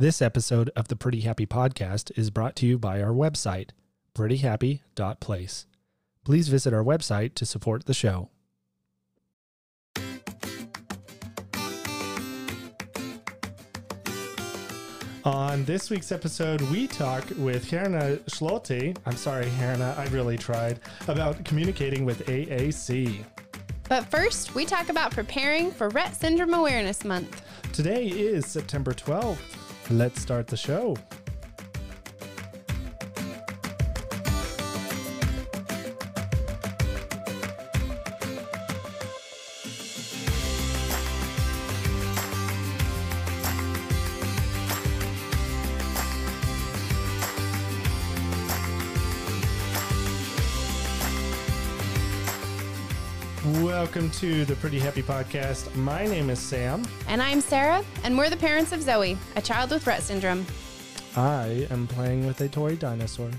This episode of the Pretty Happy Podcast is brought to you by our website, prettyhappy.place. Please visit our website to support the show. On this week's episode, we talk with Gerna Scholte. I'm sorry, Herna, I really tried, about communicating with AAC. But first, we talk about preparing for Rett Syndrome Awareness Month. Today is September 12th. Let's start the show. Welcome to the Pretty Happy Podcast. My name is Sam. And I'm Sarah, and we're the parents of Zoe, a child with Rett Syndrome. I am playing with a toy dinosaur.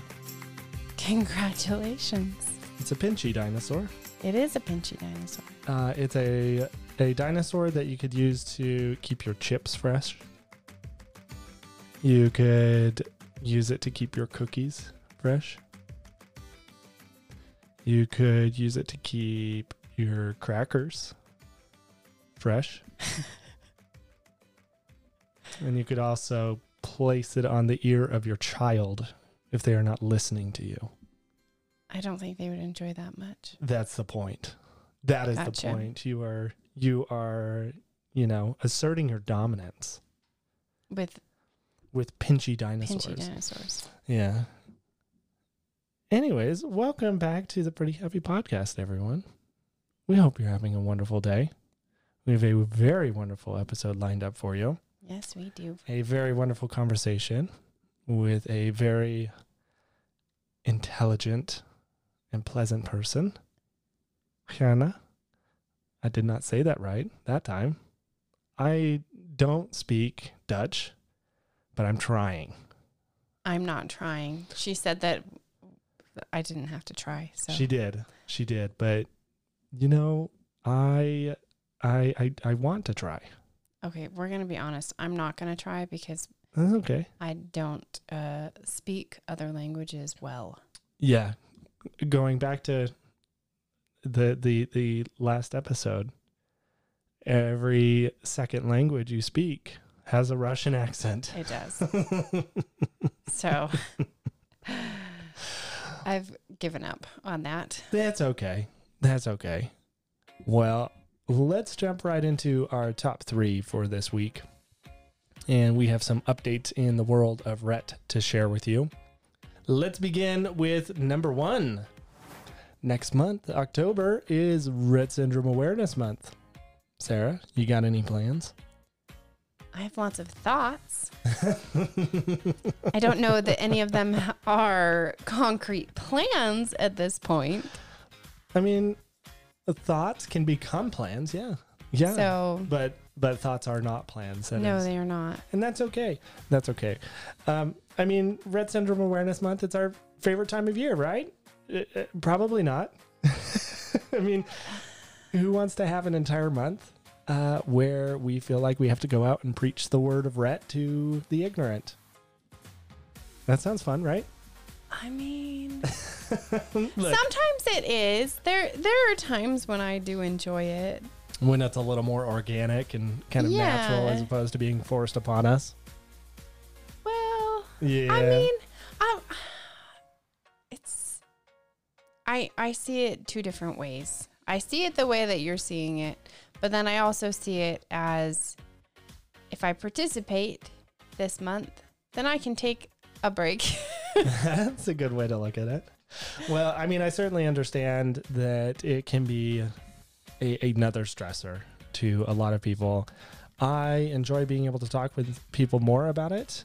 Congratulations. It's a pinchy dinosaur. It is a pinchy dinosaur. Uh, it's a a dinosaur that you could use to keep your chips fresh. You could use it to keep your cookies fresh. You could use it to keep your crackers fresh. and you could also place it on the ear of your child if they are not listening to you. I don't think they would enjoy that much. That's the point. That is the point. You are you are, you know, asserting your dominance With with pinchy dinosaurs. pinchy dinosaurs. Yeah. Anyways, welcome back to the Pretty Happy Podcast, everyone. We hope you're having a wonderful day. We have a very wonderful episode lined up for you. Yes, we do. A very wonderful conversation with a very intelligent and pleasant person. Hannah. I did not say that right that time. I don't speak Dutch, but I'm trying. I'm not trying. She said that I didn't have to try. So She did. She did. But you know, I I I, I want to try. okay, we're gonna be honest. I'm not gonna try because That's okay. I don't uh, speak other languages well. Yeah. Going back to the the the last episode, every second language you speak has a Russian accent. It does. so I've given up on that. That's okay. That's okay. Well, let's jump right into our top three for this week. And we have some updates in the world of Rett to share with you. Let's begin with number one. Next month, October, is Rett Syndrome Awareness Month. Sarah, you got any plans? I have lots of thoughts. I don't know that any of them are concrete plans at this point. I mean, thoughts can become plans, yeah. Yeah. So, but but thoughts are not plans. no, is. they are not. and that's okay. That's okay. Um, I mean, Rett Syndrome Awareness Month. It's our favorite time of year, right? Uh, uh, probably not. I mean, who wants to have an entire month uh, where we feel like we have to go out and preach the word of Rett to the ignorant? That sounds fun, right? I mean, sometimes it is. There there are times when I do enjoy it. when it's a little more organic and kind of natural as opposed to being forced upon us. Well, Yeah. I mean, I, it's I I see it two different ways. I see it the way that you're seeing it, but then I also see it as if I participate this month, then I can take a break. That's a good way to look at it. Well, I mean, I certainly understand that it can be a, another stressor to a lot of people. I enjoy being able to talk with people more about it,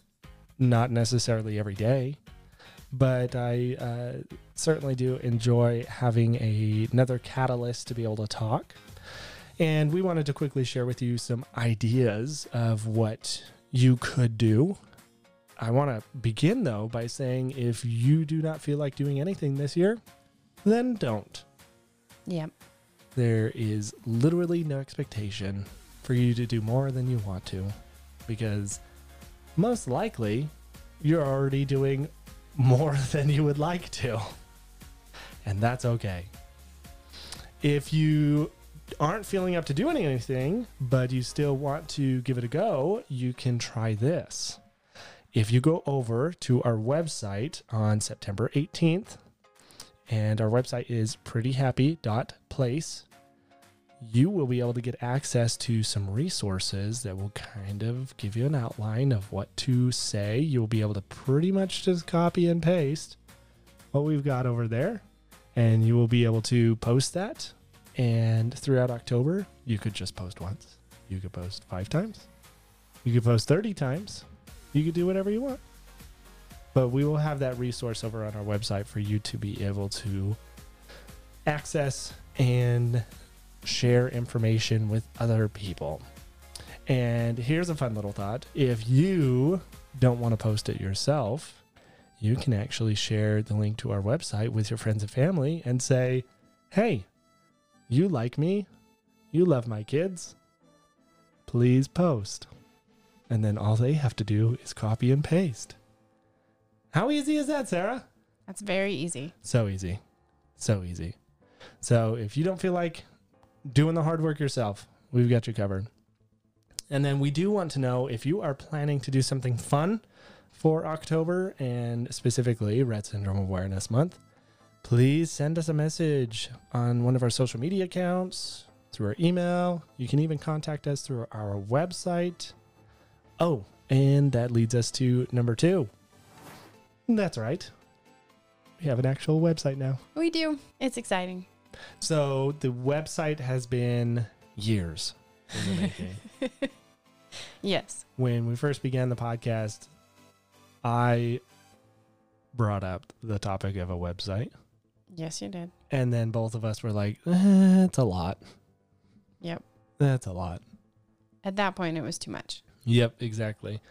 not necessarily every day, but I uh, certainly do enjoy having a, another catalyst to be able to talk. And we wanted to quickly share with you some ideas of what you could do I want to begin though by saying if you do not feel like doing anything this year, then don't. yep. There is literally no expectation for you to do more than you want to because most likely you're already doing more than you would like to. And that's okay. If you aren't feeling up to doing anything, but you still want to give it a go, you can try this. If you go over to our website on September 18th, and our website is prettyhappy.place, you will be able to get access to some resources that will kind of give you an outline of what to say. You'll be able to pretty much just copy and paste what we've got over there, and you will be able to post that. And throughout October, you could just post once, you could post five times, you could post 30 times, you could do whatever you want. But we will have that resource over on our website for you to be able to access and share information with other people. And here's a fun little thought if you don't want to post it yourself, you can actually share the link to our website with your friends and family and say, hey, you like me, you love my kids, please post. And then all they have to do is copy and paste. How easy is that, Sarah? That's very easy. So easy. So easy. So if you don't feel like doing the hard work yourself, we've got you covered. And then we do want to know if you are planning to do something fun for October and specifically Rett Syndrome Awareness Month, please send us a message on one of our social media accounts, through our email. You can even contact us through our website. Oh, and that leads us to number two. That's right. We have an actual website now. We do. It's exciting. So the website has been years in the making. Yes. when we first began the podcast, I brought up the topic of a website, Yes, you did. and then both of us were like, eh, "It's a lot. Yep. That's a lot." At that point, it was too much. Yep, exactly.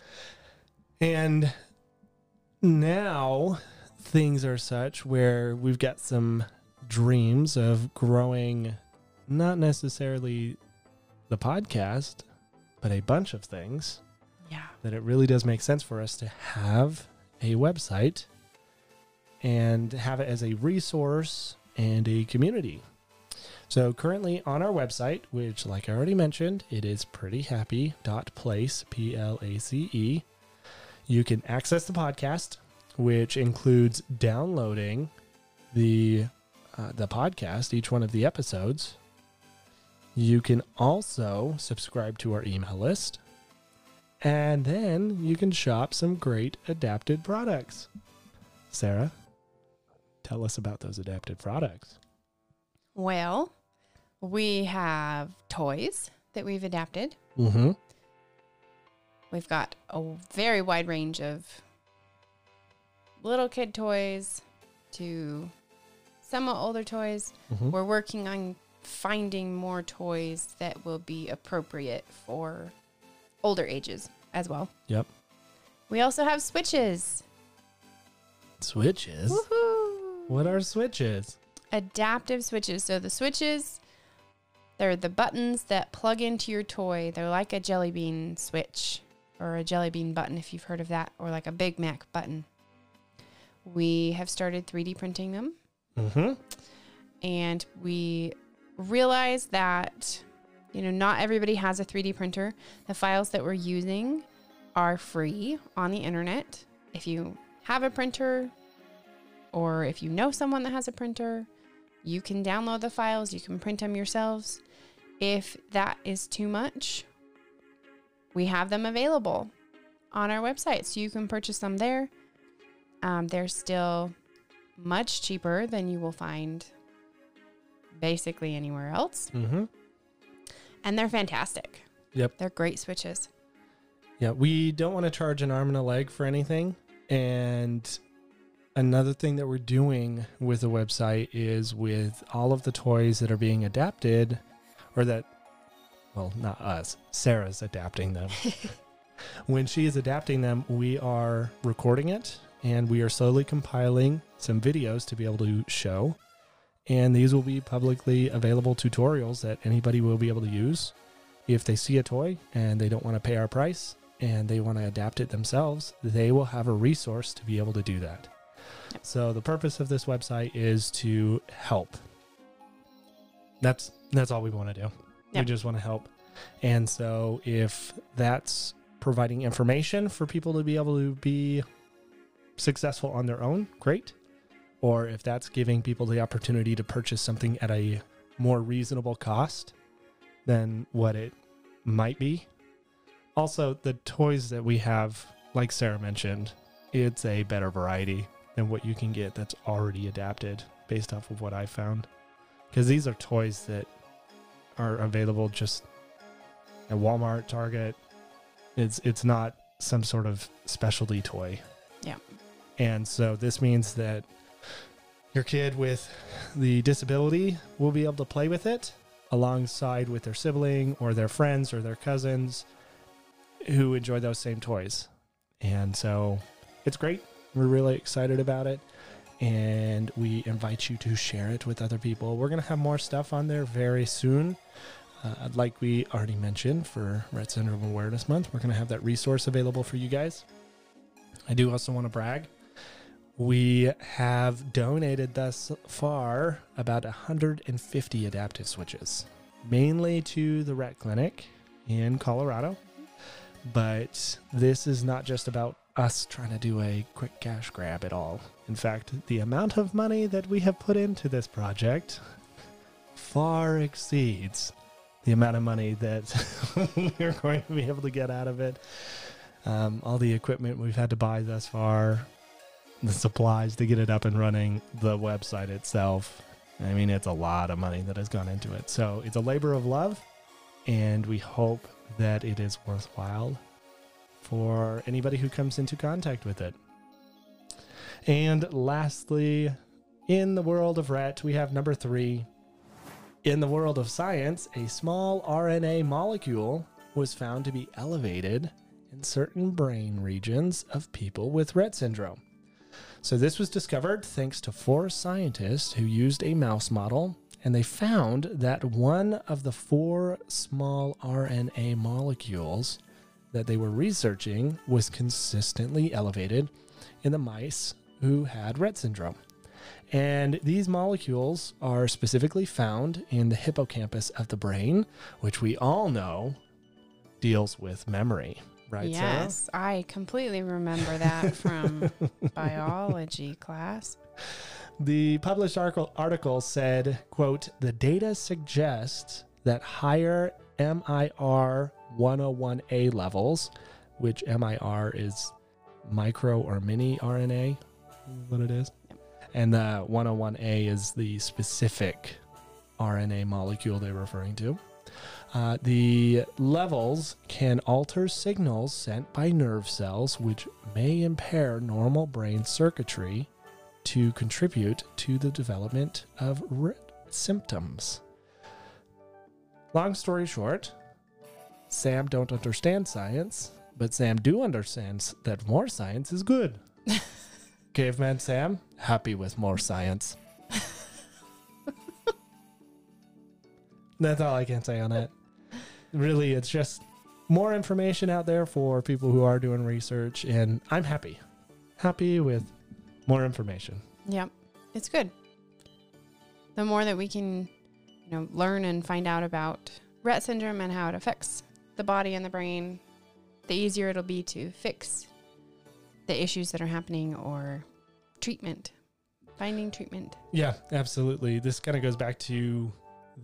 And now things are such where we've got some dreams of growing not necessarily the podcast, but a bunch of things Yeah. that it really does make sense for us to have a website and have it as a resource and a community. So currently on our website, which like I already mentioned, it is prettyhappy.place, P L A C E. You can access the podcast, which includes downloading the uh, the podcast, each one of the episodes. You can also subscribe to our email list. And then you can shop some great adapted products. Sarah, tell us about those adapted products. Well, we have toys that we've adapted. Mm-hmm. We've got a very wide range of little kid toys to somewhat older toys. mm-hmm. We're working on finding more toys that will be appropriate for older ages as well. Yep. We also have switches. Switches. Woohoo! What are switches? Adaptive switches. So the switches, they're the buttons that plug into your toy. They're like a jelly bean switch or a jelly bean button if you've heard of that, or like a Big Mac button. We have started 3D printing them. Mm-hmm. and we realized that you know not everybody has a 3D printer. The files that we're using are free on the internet. If you have a printer or if you know someone that has a printer, you can download the files, you can print them yourselves. If that is too much, we have them available on our website so you can purchase them there. Um, they're still much cheaper than you will find basically anywhere else. Mm-hmm. And they're fantastic. Yep. They're great switches. Yeah, we don't want to charge an arm and a leg for anything. And another thing that we're doing with the website is with all of the toys that are being adapted, or that, well, not us, Sarah's adapting them. when she is adapting them, we are recording it and we are slowly compiling some videos to be able to show. And these will be publicly available tutorials that anybody will be able to use. If they see a toy and they don't want to pay our price, and they want to adapt it themselves, they will have a resource to be able to do that. So the purpose of this website is to help. That's that's all we want to do. We just want to help. And so if that's providing information for people to be able to be successful on their own, great. Or if that's giving people the opportunity to purchase something at a more reasonable cost than what it might be. Also, the toys that we have, like Sarah mentioned, it's a better variety than what you can get that's already adapted based off of what I found. Because these are toys that are available just at Walmart, Target. It's it's not some sort of specialty toy. Yeah. And so this means that your kid with the disability will be able to play with it alongside with their sibling or their friends or their cousins who enjoy those same toys. And so it's great. We're really excited about it. And we invite you to share it with other people. We're going to have more stuff on there very soon. Uh, like we already mentioned for Rett Syndrome Awareness Month, we're going to have that resource available for you guys. I do also want to brag. We have donated thus far about 150 adaptive switches, mainly to the Rett Clinic in Colorado. But this is not just about us trying to do a quick cash grab at all. In fact, the amount of money that we have put into this project far exceeds the amount of money that we're going to be able to get out of it. Um, all the equipment we've had to buy thus far, the supplies to get it up and running, the website itself. I mean, it's a lot of money that has gone into it. So it's a labor of love, and we hope that it is worthwhile for anybody who comes into contact with it. And lastly, in the world of Rett, we have number three. In the world of science, a small RNA molecule was found to be elevated in certain brain regions of people with Rett syndrome. So, this was discovered thanks to four scientists who used a mouse model, and they found that one of the four small RNA molecules that they were researching was consistently elevated in the mice who had Rett syndrome. And these molecules are specifically found in the hippocampus of the brain, which we all know deals with memory, right? Sarah? yes, I completely remember that from biology class. The published article, article said, quote, the data suggests that higher MIR 101A levels, which MIR is micro or mini RNA, is what it is. And the 101A is the specific RNA molecule they're referring to. Uh, the levels can alter signals sent by nerve cells, which may impair normal brain circuitry to contribute to the development of symptoms. Long story short, Sam don't understand science, but Sam do understands that more science is good. Caveman Sam, happy with more science. That's all I can say on it. Really, it's just more information out there for people who are doing research, and I'm happy. Happy with more information. Yep, it's good. The more that we can, you know, learn and find out about Rett syndrome and how it affects the body and the brain, the easier it'll be to fix the issues that are happening or treatment, finding treatment. Yeah, absolutely. This kind of goes back to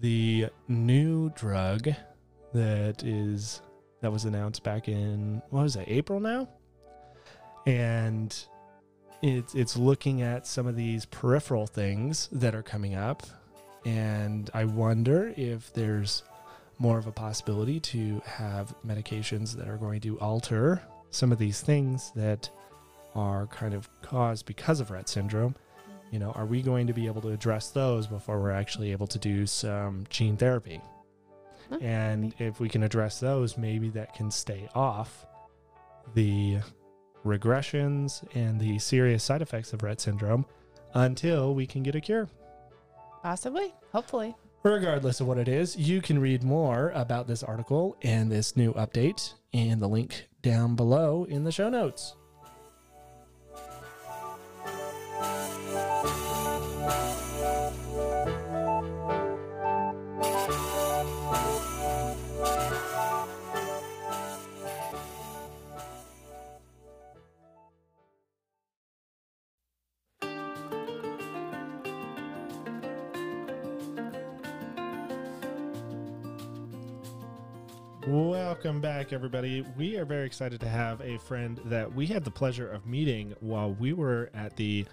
the new drug that is that was announced back in what was it, April now? And it's it's looking at some of these peripheral things that are coming up and I wonder if there's more of a possibility to have medications that are going to alter some of these things that are kind of caused because of Rett syndrome you know, are we going to be able to address those before we're actually able to do some gene therapy? And if we can address those, maybe that can stay off the regressions and the serious side effects of Rett syndrome until we can get a cure. Possibly, hopefully. Regardless of what it is, you can read more about this article and this new update in the link down below in the show notes. Welcome back, everybody. We are very excited to have a friend that we had the pleasure of meeting while we were at the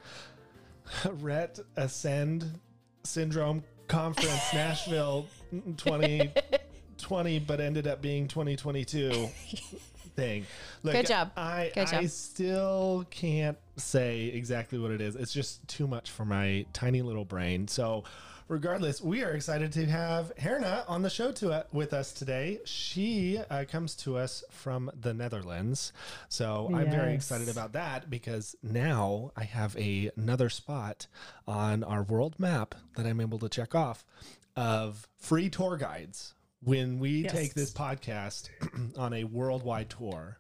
Rett Ascend Syndrome Conference, Nashville mm, 2020, but ended up being 2022 thing. Look, Good job. I, Good I still can't say exactly what it is. It's just too much for my tiny little brain. So, regardless, we are excited to have Gerna on the show to, uh, with us today. She uh, comes to us from the Netherlands. So, I'm very excited about that because now I have a, another spot on our world map that I'm able to check off of free tour guides. When we Yes. take this podcast on a worldwide tour,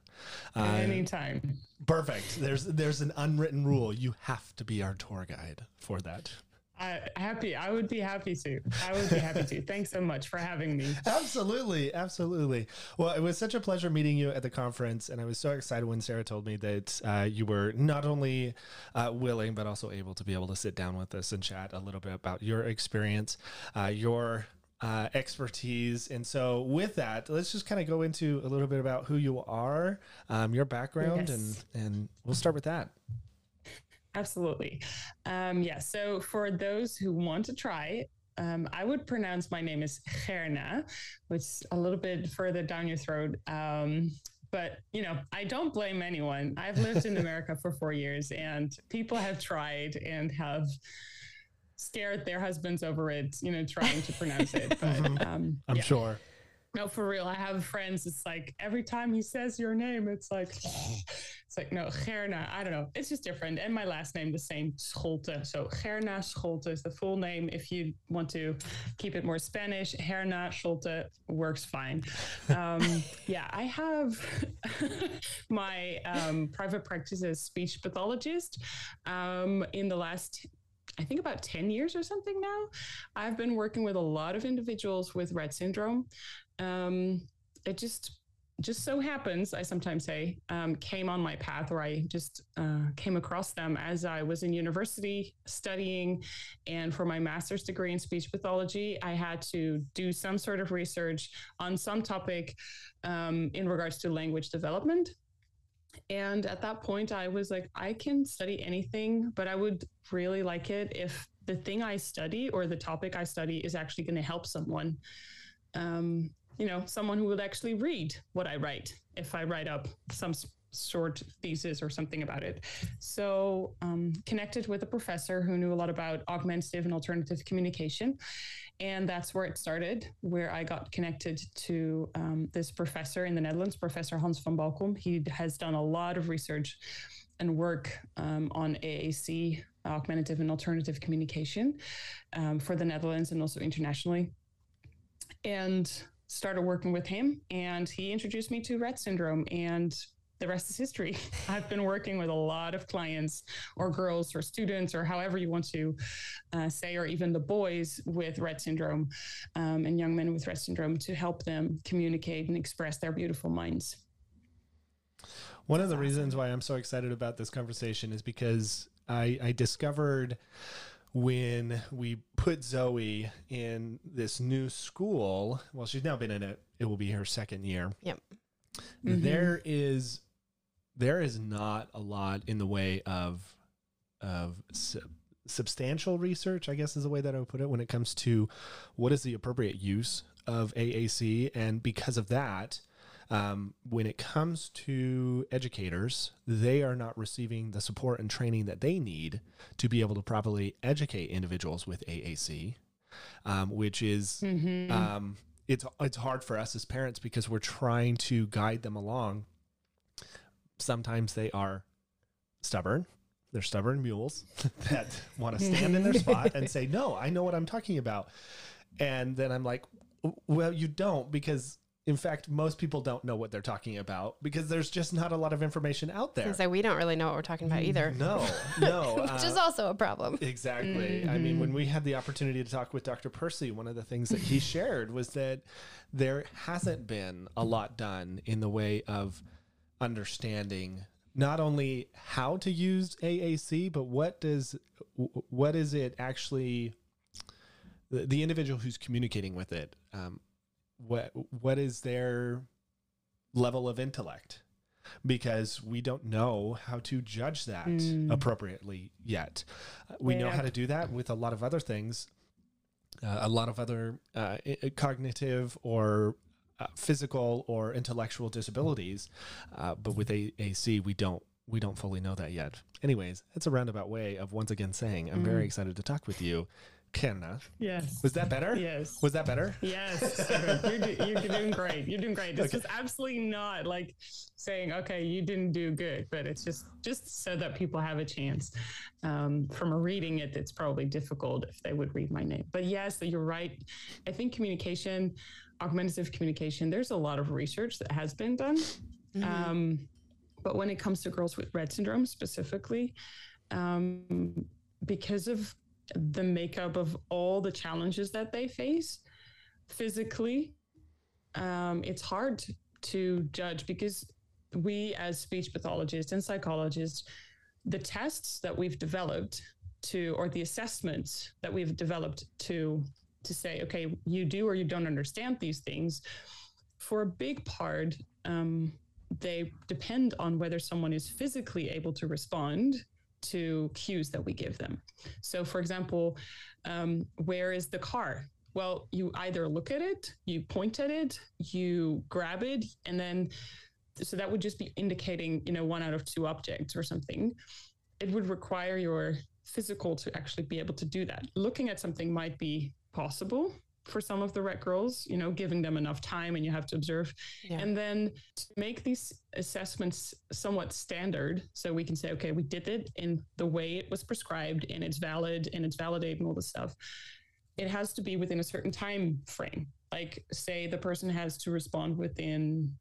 uh, Anytime. Perfect. There's there's an unwritten rule. You have to be our tour guide for that. I happy. I would be happy to. I would be happy to. Thanks so much for having me. Absolutely, absolutely. Well, it was such a pleasure meeting you at the conference, and I was so excited when Sarah told me that uh, you were not only uh, willing but also able to be able to sit down with us and chat a little bit about your experience, uh, your uh, expertise. And so, with that, let's just kind of go into a little bit about who you are, um, your background, Yes. and and we'll start with that. Absolutely. Um, yeah. So for those who want to try, um, I would pronounce my name as Gerna, which is a little bit further down your throat. Um, but you know, I don't blame anyone. I've lived in America for four years, and people have tried and have scared their husbands over it. You know, trying to pronounce it. But um, I'm sure. No, for real. I have friends. It's like every time he says your name, it's like, it's like no, Gerna. I don't know. It's just different. And my last name the same, Scholte. So Gerna Scholte is the full name. If you want to keep it more Spanish, Gerna Scholte works fine. Um, yeah, I have my um, private practice as speech pathologist. Um, in the last I think about 10 years or something now. I've been working with a lot of individuals with Rett syndrome. Um, it just just so happens, I sometimes say, um, came on my path or I just uh, came across them as I was in university studying. And for my master's degree in speech pathology, I had to do some sort of research on some topic um, in regards to language development. And at that point, I was like, I can study anything, but I would really like it if the thing I study or the topic I study is actually going to help someone. Um, you know, someone who would actually read what I write if I write up some short thesis or something about it. So, um, connected with a professor who knew a lot about augmentative and alternative communication. And that's where it started, where I got connected to um, this professor in the Netherlands, Professor Hans van Balkom. He has done a lot of research and work um, on AAC, augmentative and alternative communication, um, for the Netherlands and also internationally. And started working with him, and he introduced me to Rett syndrome. And the rest is history. I've been working with a lot of clients or girls or students or however you want to uh, say, or even the boys with Rett syndrome um, and young men with Rett syndrome to help them communicate and express their beautiful minds. One of the reasons why I'm so excited about this conversation is because I, I discovered when we put Zoe in this new school. Well, she's now been in it. It will be her second year. Yep. Mhm. There is there is not a lot in the way of of su- substantial research. I guess is the way that I would put it when it comes to what is the appropriate use of AAC, and because of that, um, when it comes to educators, they are not receiving the support and training that they need to be able to properly educate individuals with AAC, um, which is Mhm. um, it's it's hard for us as parents because we're trying to guide them along. Sometimes they are stubborn. They're stubborn mules that want to stand in their spot and say, "No, I know what I'm talking about." And then I'm like, "Well, you don't because in fact, most people don't know what they're talking about because there's just not a lot of information out there. So we don't really know what we're talking about either. No, no. Which is uh, also a problem. Exactly. I mean, when we had the opportunity to talk with Dr. Percy, one of the things that he shared was that there hasn't been a lot done in the way of understanding not only how to use AAC, but what does what is it actually the, the individual who's communicating with it um, what what is their level of intellect because we don't know how to judge that appropriately yet. Uh, We know how to do that with a lot of other things, uh, a lot of other uh, cognitive or uh, physical or intellectual disabilities, uh, but with AAC we don't we don't fully know that yet. Anyways, it's a roundabout way of once again saying I'm very excited to talk with you, Kenna. Yes. Was that better? Yes. Was that better? Yes, you're, do, you're doing great. You're doing great. This is absolutely not like saying, okay, you didn't do good, but it's just just so that people have a chance. Um, from reading it, it's probably difficult if they would read my name. But yes, you're right. I think communication, augmentative communication, there's a lot of research that has been done. Um, but when it comes to girls with Rett syndrome specifically, um, because of the makeup of all the challenges that they face physically, um, it's hard to judge because we, as speech pathologists and psychologists, the tests that we've developed to, or the assessments that we've developed to, to say, okay, you do or you don't understand these things, for a big part, um, they depend on whether someone is physically able to respond to cues that we give them. So, for example, um, where is the car? Well, you either look at it, you point at it, you grab it, and then so that would just be indicating, you know, one out of two objects or something. It would require your physical to actually be able to do that. Looking at something might be possible for some of the Rett girls, you know, giving them enough time and you have to observe. Yeah. And then to make these assessments somewhat standard, so we can say, okay, we did it in the way it was prescribed and it's valid and it's validated and all this stuff. It has to be within a certain time frame. Like, say the person has to respond within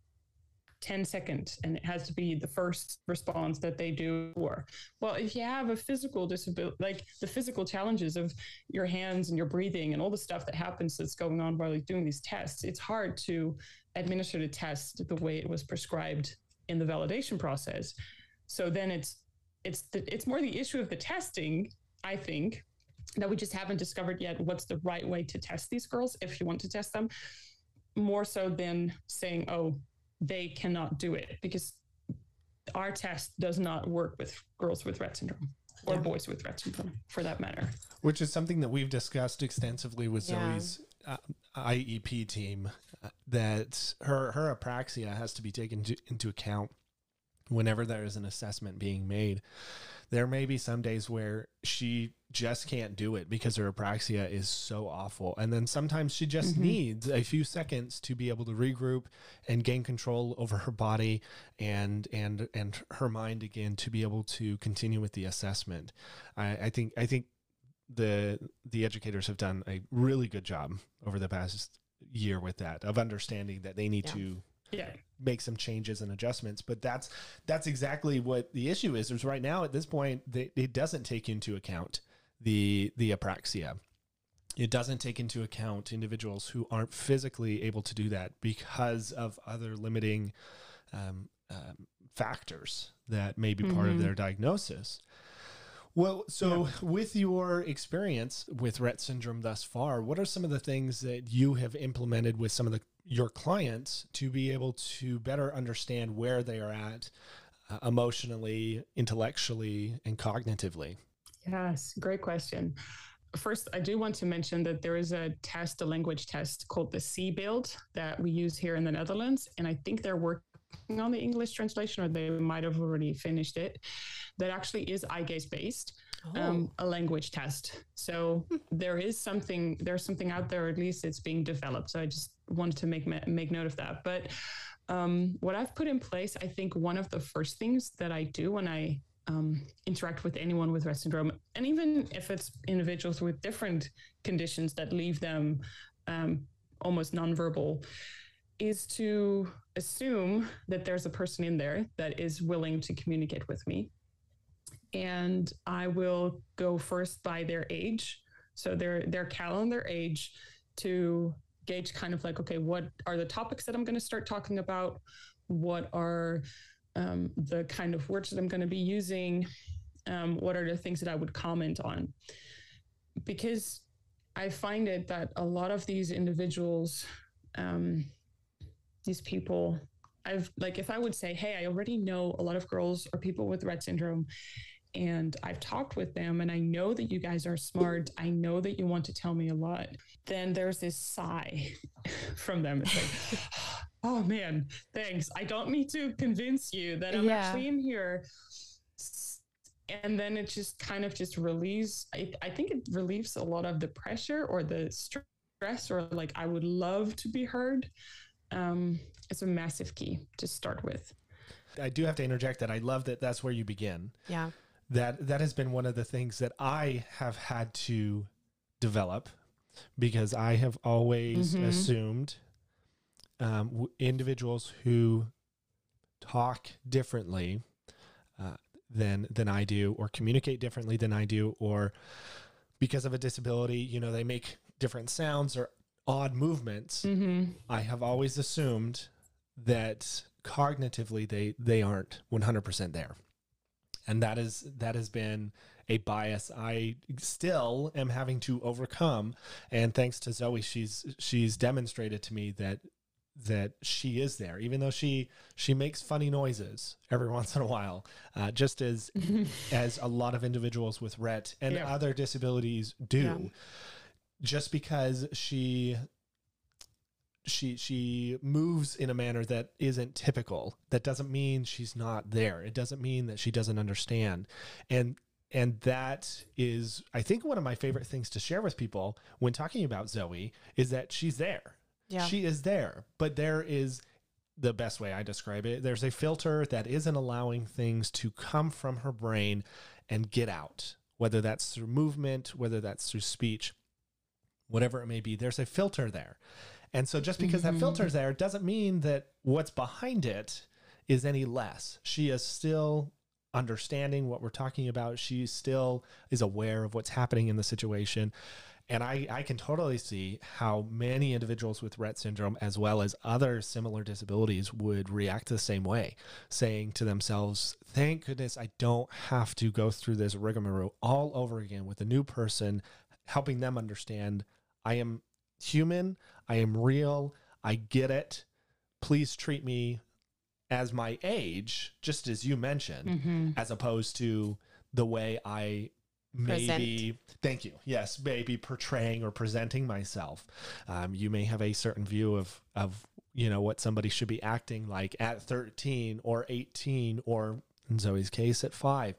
10 seconds and it has to be the first response that they do or well if you have a physical disability like the physical challenges of your hands and your breathing and all the stuff that happens that's going on while you're doing these tests it's hard to administer the test the way it was prescribed in the validation process. So then it's it's the, it's more the issue of the testing i think that we just haven't discovered yet what's the right way to test these girls if you want to test them more so than saying oh they cannot do it because our test does not work with girls with Rett syndrome or Yeah. boys with Rett syndrome for that matter. which is something that we've discussed extensively with Yeah. Zoe's uh, IEP team. uh, that her her apraxia has to be taken to, into account whenever there is an assessment being made. There may be some days where she just can't do it because her apraxia is so awful, and then sometimes she just Mhm. needs a few seconds to be able to regroup and gain control over her body and and and her mind again to be able to continue with the assessment. I, I think I think the the educators have done a really good job over the past year with that of understanding that they need Yeah. to Yeah. make some changes and adjustments but that's that's exactly what the issue is is right now at this point that it doesn't take into account the the apraxia it doesn't take into account individuals who aren't physically able to do that because of other limiting um, um, factors that may be part of Mhm. their diagnosis well, so with your experience with Rett syndrome thus far, what are some of the things that you have implemented with some of the your clients to be able to better understand where they are at uh, emotionally, intellectually, and cognitively? Yes, great question. First, I do want to mention that there is a test, a language test called the C-BiLLT that we use here in the Netherlands. And I think they're working on the English translation or they might have already finished it. That actually is eye gaze based. Oh. um, a language test. So there is something there's something out there, at least it's being developed. So I just wanted to make make note of that. But um, what I've put in place, I think one of the first things that I do when I um, interact with anyone with Rett syndrome, and even if it's individuals with different conditions that leave them um, almost nonverbal, is to assume that there's a person in there that is willing to communicate with me. And I will go first by their age. So their their calendar age to gauge kind of like, okay, what are the topics that I'm going to start talking about? What are um, the kind of words that I'm going to be using? Um, what are the things that I would comment on? Because I find it that a lot of these individuals, um, these people, I've like, if I would say, hey, I already know a lot of girls or people with Rett syndrome, and I've talked with them and I know that you guys are smart. I know that you want to tell me a lot. Then there's this sigh from them. It's like, oh man, thanks. I don't need to convince you that I'm Yeah. actually in here. And then it just kind of just relieves, I, I think it relieves a lot of the pressure or the stress or like, I would love to be heard. Um, it's a massive key to start with. I do have to interject that I love that that's where you begin. Yeah. That that has been one of the things that I have had to develop because I have always Mhm. assumed um, w- individuals who talk differently uh, than than I do, or communicate differently than I do, or because of a disability, you know, they make different sounds or odd movements. Mm-hmm. I have always assumed that cognitively they they aren't 100% there. And that is that has been a bias I still am having to overcome and thanks to Zoe she's she's demonstrated to me that that she is there even though she she makes funny noises every once in a while uh, just as as a lot of individuals with Rett and Yeah. other disabilities do Yeah. just because she she she moves in a manner that isn't typical that doesn't mean she's not there it doesn't mean that she doesn't understand and and that is i think one of my favorite things to share with people when talking about zoe is that she's there Yeah. she is there but there is the best way i describe it there's a filter that isn't allowing things to come from her brain and get out whether that's through movement whether that's through speech whatever it may be there's a filter there and so just because that mm-hmm. filter's there doesn't mean that what's behind it is any less. She is still understanding what we're talking about. She still is aware of what's happening in the situation. And I, I can totally see how many individuals with Rett syndrome, as well as other similar disabilities, would react the same way, saying to themselves, Thank goodness I don't have to go through this rigmarole all over again with a new person, helping them understand I am human. I am real. I get it. Please treat me as my age, just as you mentioned, Mm-hmm. as opposed to the way I maybe, thank you. Yes, maybe portraying or presenting myself. Um, you may have a certain view of, of, you know, what somebody should be acting like at 13 or 18 or in Zoe's case at five.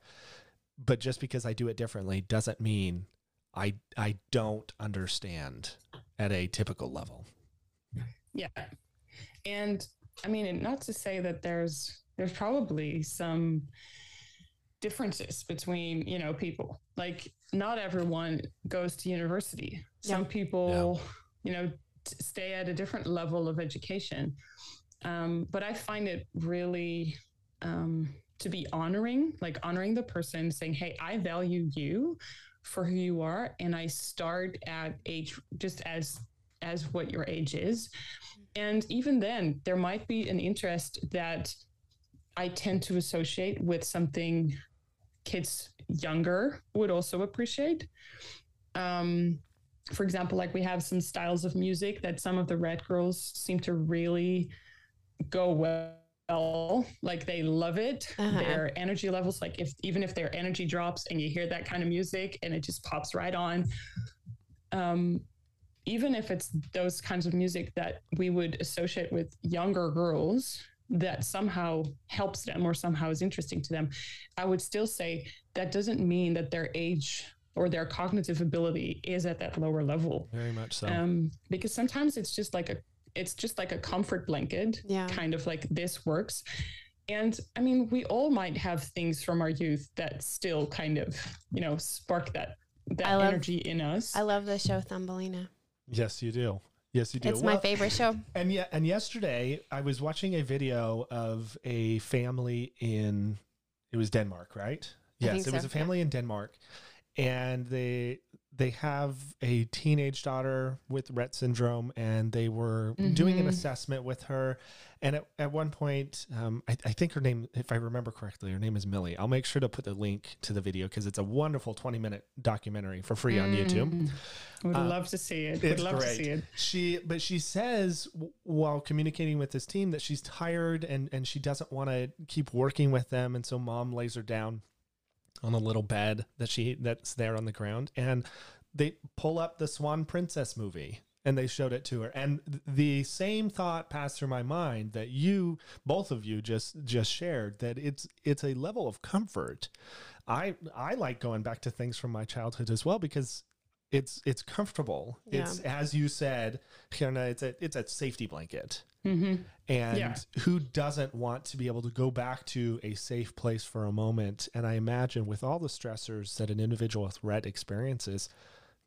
But just because I do it differently doesn't mean I, I don't understand at a typical level. Yeah. And I mean, not to say that there's there's probably some differences between, you know, people. Like not everyone goes to university. Some people, you know, t- stay at a different level of education. Um, but I find it really um, to be honoring, like honoring the person, saying, "Hey, I value you for who you are, and I start at age just as as what your age is." And even then, there might be an interest that I tend to associate with something kids younger would also appreciate. Um, for example, like we have some styles of music that some of the Rett girls seem to really go well. Like they love it. Uh-huh. Their energy levels, like if even if their energy drops and you hear that kind of music and it just pops right on. Um, even if it's those kinds of music that we would associate with younger girls that somehow helps them or somehow is interesting to them, I would still say that doesn't mean that their age or their cognitive ability is at that lower level. Very much so. Um, because sometimes it's just like a it's just like a comfort blanket, Yeah. kind of like this works. And I mean, we all might have things from our youth that still kind of, you know, spark that that love- energy in us. I love the show Thumbelina. Yes, you do. Yes, you do. It's my favorite show. And yeah, and yesterday I was watching a video of a family in it was Denmark, right? I Yes, it was a family in Denmark, and they they have a teenage daughter with Rett syndrome, and they were doing an assessment with her. And at, at one point, um, I, I think her name, if I remember correctly, her name is Millie. I'll make sure to put the link to the video because it's a wonderful 20 minute documentary for free on YouTube. Mm. Would Uh, love to see it. Would it's love great. to see it. She, but she says while communicating with this team that she's tired and and she doesn't want to keep working with them, and so mom lays her down on a little bed that she that's there on the ground, and they pull up the Swan Princess movie and they showed it to her, and th- the same thought passed through my mind that you both of you just just shared that it's it's a level of comfort. I I like going back to things from my childhood as well because it's it's comfortable. It's as you said, Fiona, it's a it's a safety blanket. hmm And Yeah. who doesn't want to be able to go back to a safe place for a moment? And I imagine with all the stressors that an individual with Rett experiences,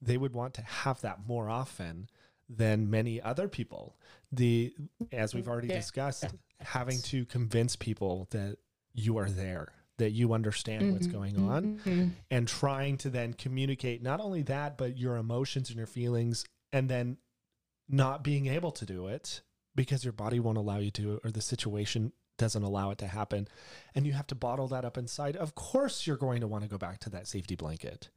they would want to have that more often than many other people. The as we've already Yeah. discussed, having to convince people that you are there, that you understand what's Mhm. going on Mhm. and trying to then communicate not only that but your emotions and your feelings and then not being able to do it because your body won't allow you to or the situation doesn't allow it to happen and you have to bottle that up inside of course you're going to want to go back to that safety blanket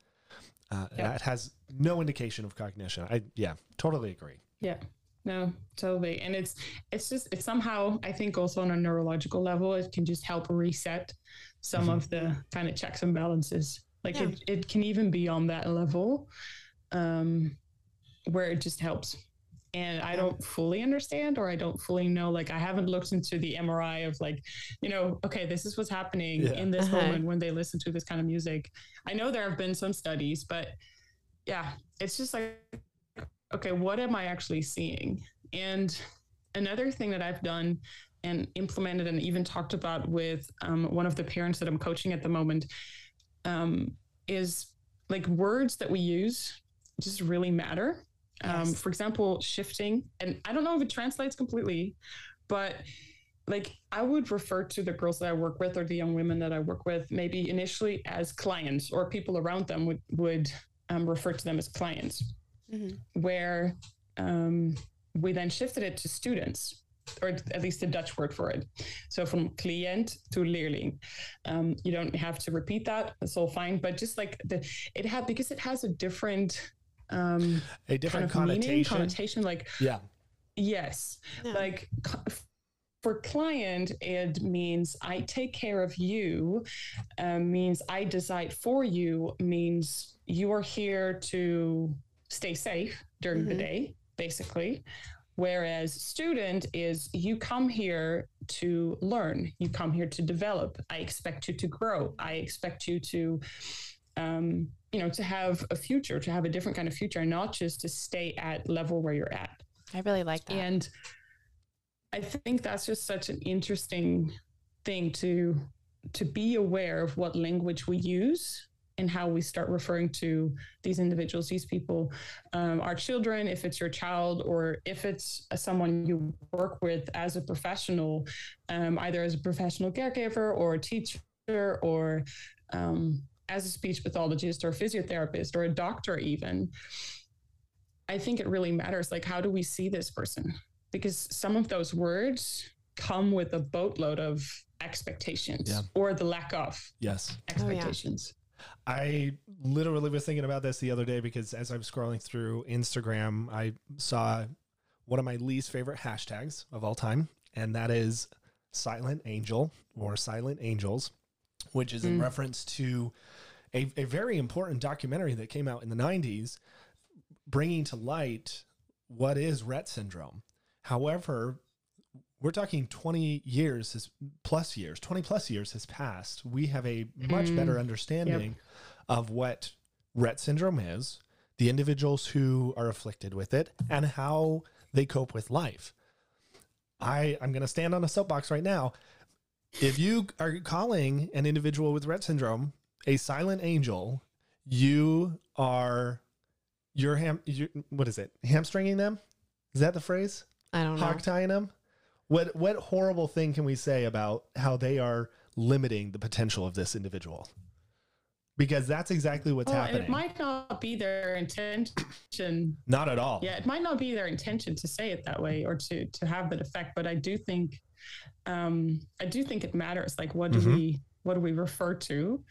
uh, that has no indication of cognition i yeah totally agree Yeah. No, totally. And it's it's just it's somehow I think also on a neurological level it can just help reset some Mhm. of the kind of checks and balances. Like Yeah. it, it can even be on that level um where it just helps. And I don't fully understand or I don't fully know. Like I haven't looked into the MRI of like, you know, okay, this is what's happening Yeah. in this Uh-huh. moment when they listen to this kind of music. I know there have been some studies, but yeah, it's just like okay, what am I actually seeing? And another thing that I've done and implemented and even talked about with um, one of the parents that I'm coaching at the moment um, is like words that we use just really matter. Um, Yes. for example, shifting, and I don't know if it translates completely, but like I would refer to the girls that I work with or the young women that I work with maybe initially as clients, or people around them would would um, refer to them as clients Mhm. where um, we then shifted it to students, or at least the Dutch word for it. So from client to leerling. Um, you don't have to repeat that; it's all fine. But just like the, it had because it has a different um, a kind different of connotation meaning, connotation. Like yeah yes, Yeah. like for client it means i take care of you um, means i decide for you means you are here to stay safe during the Mhm. day basically whereas student is you come here to learn you come here to develop. I expect you to grow. I expect you to um, you know to have a future to have a different kind of future and not just to stay at level where you're at. I really like that. and I think that's just such an interesting thing to to be aware of what language we use and how we start referring to these individuals, these people, um, our children, if it's your child or if it's someone you work with as a professional, um, either as a professional caregiver or a teacher or um, as a speech pathologist or physiotherapist or a doctor, even. I think it really matters. Like, how do we see this person? Because some of those words come with a boatload of expectations Yeah. or the lack of yes expectations. I literally was thinking about this the other day because as I'm scrolling through Instagram, I saw one of my least favorite hashtags of all time, and that is silent angel or silent angels, which is in Mm. reference to a, a very important documentary that came out in the 90s, bringing to light what is Rett syndrome. However, we're talking 20 years has plus years 20 plus years has passed we have a much Mm. better understanding of what Rett syndrome is the individuals who are afflicted with it and how they cope with life i i'm going to stand on a soapbox right now if you are calling an individual with Rett syndrome a silent angel you are you're ham you're, what is it hamstringing them Is that the phrase? I don't know. Hog tying them? What what horrible thing can we say about how they are limiting the potential of this individual? Because that's exactly what's Well, happening. it might not be their intention. Not at all. Yeah, it might not be their intention to say it that way or to to have that effect. But I do think, um, I do think it matters. Like, what do Mhm. we what do we refer to?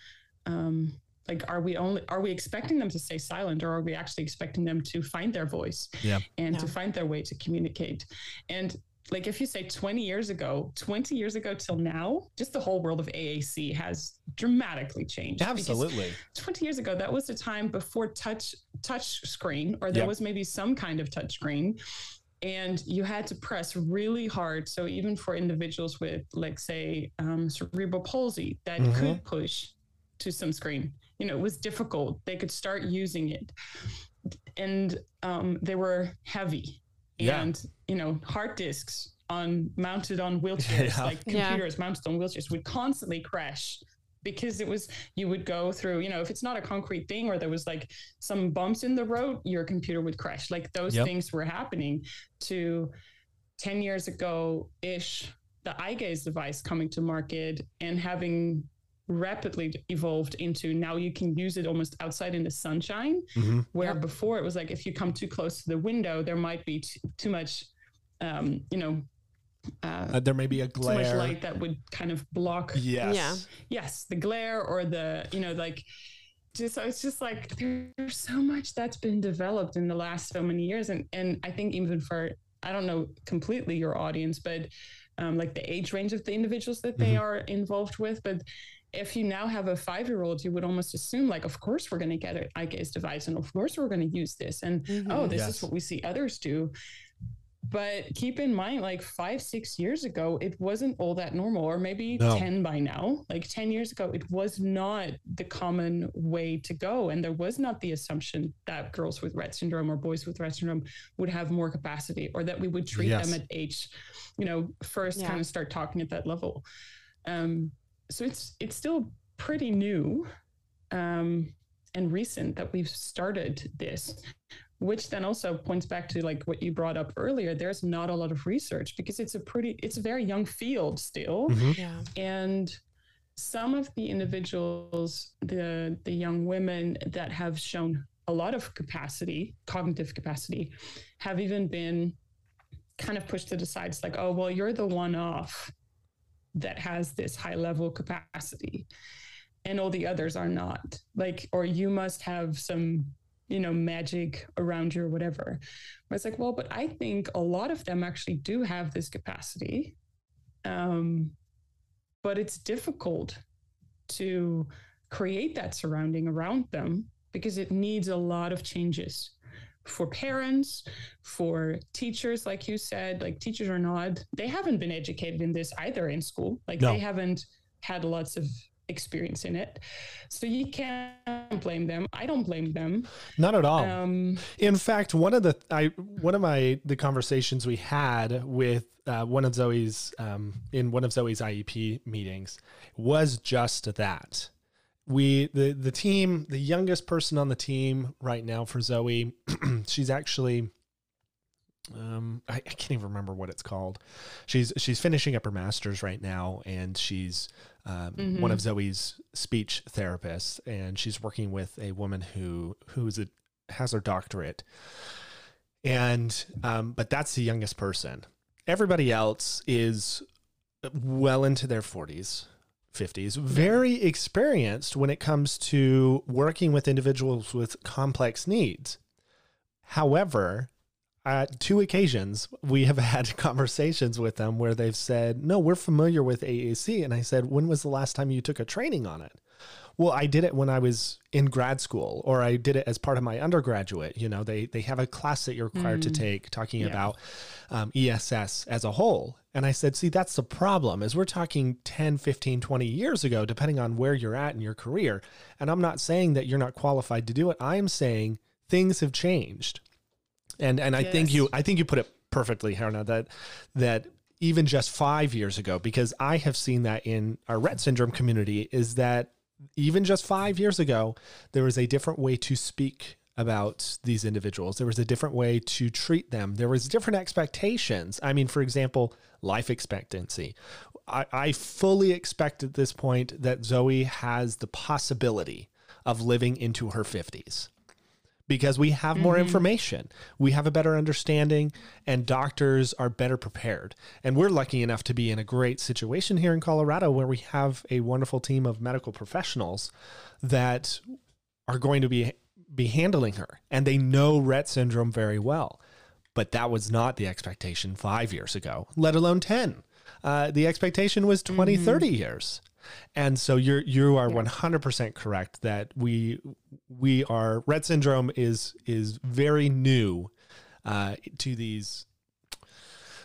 Um, like, are we only are we expecting them to stay silent, or are we actually expecting them to find their voice? Yeah. and to find their way to communicate. And like if you say 20 years ago, 20 years ago till now, just the whole world of AAC has dramatically changed. Absolutely. 20 years ago, that was the time before touch touch screen, or there Yep. was maybe some kind of touch screen. And you had to press really hard. So even for individuals with, like, say, um, cerebral palsy that Mhm. could push to some screen, you know, it was difficult. They could start using it, and um, they were heavy, Yeah. and you know, hard disks on mounted on wheelchairs, Yeah. like Yeah. computers mounted on wheelchairs, would constantly crash because it was you would go through you know if it's not a concrete thing or there was like some bumps in the road your computer would crash like those Yep. things were happening to 10 years ago ish the eye gaze device coming to market and having rapidly evolved into now you can use it almost outside in the sunshine Mhm. where before it was like if you come too close to the window there might be t- too much um you know uh, Uh, there may be a too much glare. light that would kind of block Yes. Yeah. yes the glare or the you know like just so it's just like there's so much that's been developed in the last so many years and and i think even for i don't know completely your audience but um, like the age range of the individuals that they Mhm. are involved with but if you now have a five year old you would almost assume like of course we're going to get an eye gaze device and of course we're going to use this and Mhm. oh this Yes. is what we see others do but keep in mind like five six years ago it wasn't all that normal or maybe No. 10 by now like 10 years ago it was not the common way to go and there was not the assumption that girls with Rett syndrome or boys with Rett syndrome would have more capacity or that we would treat Yes. them at age you know first Yeah. kind of start talking at that level um so it's it's still pretty new um and recent that we've started this which then also points back to like what you brought up earlier there's not a lot of research because it's a pretty it's a very young field still Mhm. Yeah. and some of the individuals the the young women that have shown a lot of capacity cognitive capacity have even been kind of pushed to the sides like oh well you're the one off that has this high level capacity and all the others are not. Like or you must have some you know magic around you or whatever. Where it's like well but i think a lot of them actually do have this capacity. Um but it's difficult to create that surrounding around them because it needs a lot of changes for parents for teachers like you said like teachers are not they haven't been educated in this either in school like No. they haven't had lots of experience in it so you can't blame them i don't blame them Not at all. um In fact, one of the I one of my the conversations we had with uh, one of Zoe's um, in one of Zoe's IEP meetings was just that. We the the team the youngest person on the team right now for Zoe, she's actually um I, I can't even remember what it's called. She's she's finishing up her masters right now and she's um, one Mhm. of Zoe's speech therapists and she's working with a woman who who's a has her doctorate and um, but that's the youngest person everybody else is well into their 40s 50s very experienced when it comes to working with individuals with complex needs. However at two occasions we have had conversations with them where they've said no we're familiar with aac and i said when was the last time you took a training on it well, I did it when I was in grad school, or I did it as part of my undergraduate. You know, they they have a class that you're required to Mm. take talking Yeah. about um, ESS as a whole. And I said, see, that's the problem is we're talking 10, 15, 20 years ago, depending on where you're at in your career. And I'm not saying that you're not qualified to do it. I'm saying things have changed. And and I think you I think you put it perfectly, Gerna, that that even just five years ago, because I have seen that in our Rett syndrome community, is that even just five years ago, there was a different way to speak about these individuals. There was a different way to treat them. There was different expectations. I mean, for example, life expectancy. I, I fully expect at this point that Zoe has the possibility of living into her 50s because we have more Mm-hmm. information. We have a better understanding, and doctors are better prepared. And we're lucky enough to be in a great situation here in Colorado where we have a wonderful team of medical professionals that are going to be be handling her and they know Rett syndrome very well. But that was not the expectation 5 years ago, let alone 10. Uh, the expectation was 20, 30 years. And so you're you are 100% correct that we we are Rett syndrome is is very new uh, to these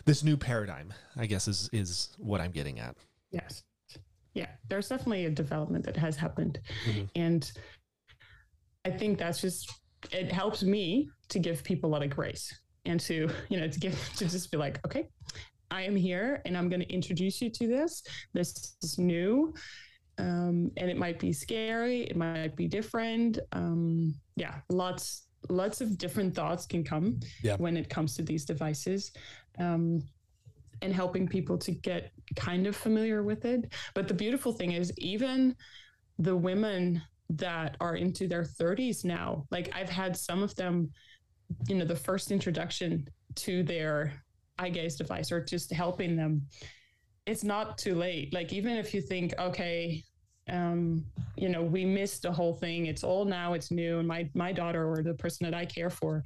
this new paradigm. I guess is is what I'm getting at. Yes. Yeah, there's definitely a development that has happened. Mhm. And I think that's just, it helps me to give people a lot of grace and to, you know, to give, to just be like, okay, I am here and I'm going to introduce you to this. This is new. Um, and it might be scary. It might be different. Um, yeah, lots, lots of different thoughts can come Yeah. when it comes to these devices. Um, and helping people to get kind of familiar with it. But the beautiful thing is, even the women that are into their 30s now, like I've had some of them, you know, the first introduction to their eye gaze device or just helping them, it's not too late. Like, even if you think, okay, um, you know, we missed the whole thing, it's all now, it's new, and my my daughter or the person that I care for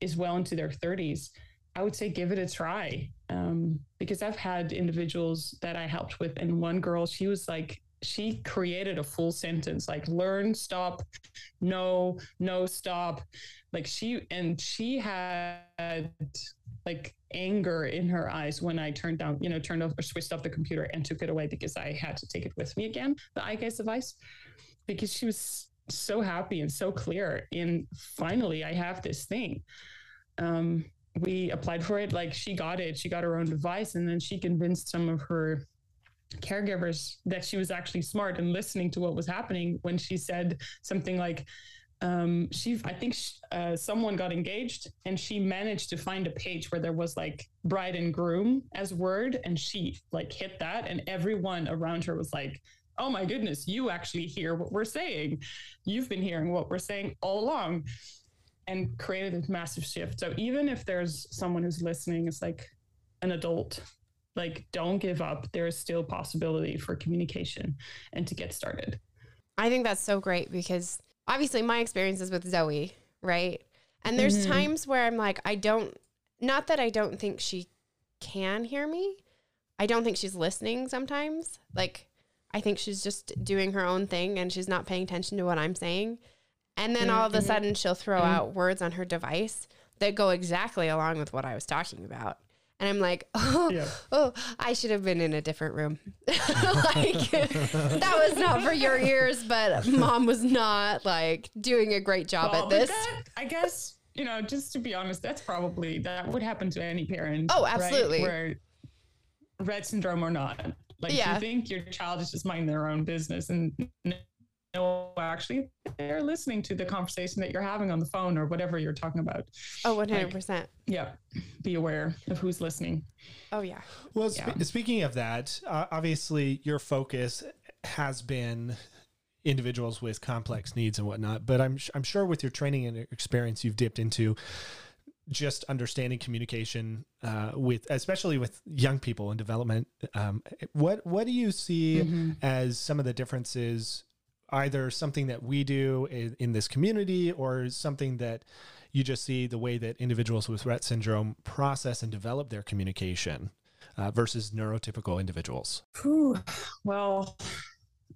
is well into their 30s. I would say give it a try um, because I've had individuals that I helped with, and one girl, she was like, she created a full sentence like learn, stop, no, no, stop. Like she, and she had like anger in her eyes when I turned down, you know, turned off or switched off the computer and took it away because I had to take it with me again, the gaze device, because she was so happy and so clear in finally I have this thing. Um, we applied for it like she got it she got her own device and then she convinced some of her caregivers that she was actually smart and listening to what was happening when she said something like um she i think sh uh, someone got engaged and she managed to find a page where there was like bride and groom as word and she like hit that and everyone around her was like oh my goodness you actually hear what we're saying you've been hearing what we're saying all along and created this massive shift. So even if there's someone who's listening, it's like an adult, like don't give up. There is still possibility for communication and to get started. I think that's so great because obviously my experience is with Zoe, right? And there's Mhm. times where I'm like, I don't, not that I don't think she can hear me. I don't think she's listening sometimes. Like, I think she's just doing her own thing and she's not paying attention to what I'm saying. And then all of a Mhm. sudden she'll throw Mhm. out words on her device that go exactly along with what I was talking about. And I'm like, oh, Yeah. oh, I should have been in a different room. like that was not for your ears, but mom was not like doing a great job Well, at this. that- I guess, you know, just to be honest, that's probably, that would happen to any parent. Oh, right? absolutely. Where Rett syndrome or not. Like Yeah. you think your child is just minding their own business and no, actually they're listening to the conversation that you're having on the phone or whatever you're talking about. Oh, 100%. Yeah. Be aware of who's listening. Oh, yeah. Well, spe- Yeah. speaking of that, uh, obviously your focus has been individuals with complex needs and whatnot. But I'm sh- I'm sure with your training and experience, you've dipped into just understanding communication uh, with, especially with young people in development. Um, what what do you see as some of the differences? Either something that we do in, in this community, or something that you just see the way that individuals with Rett syndrome process and develop their communication uh, versus neurotypical individuals. Whew. Well,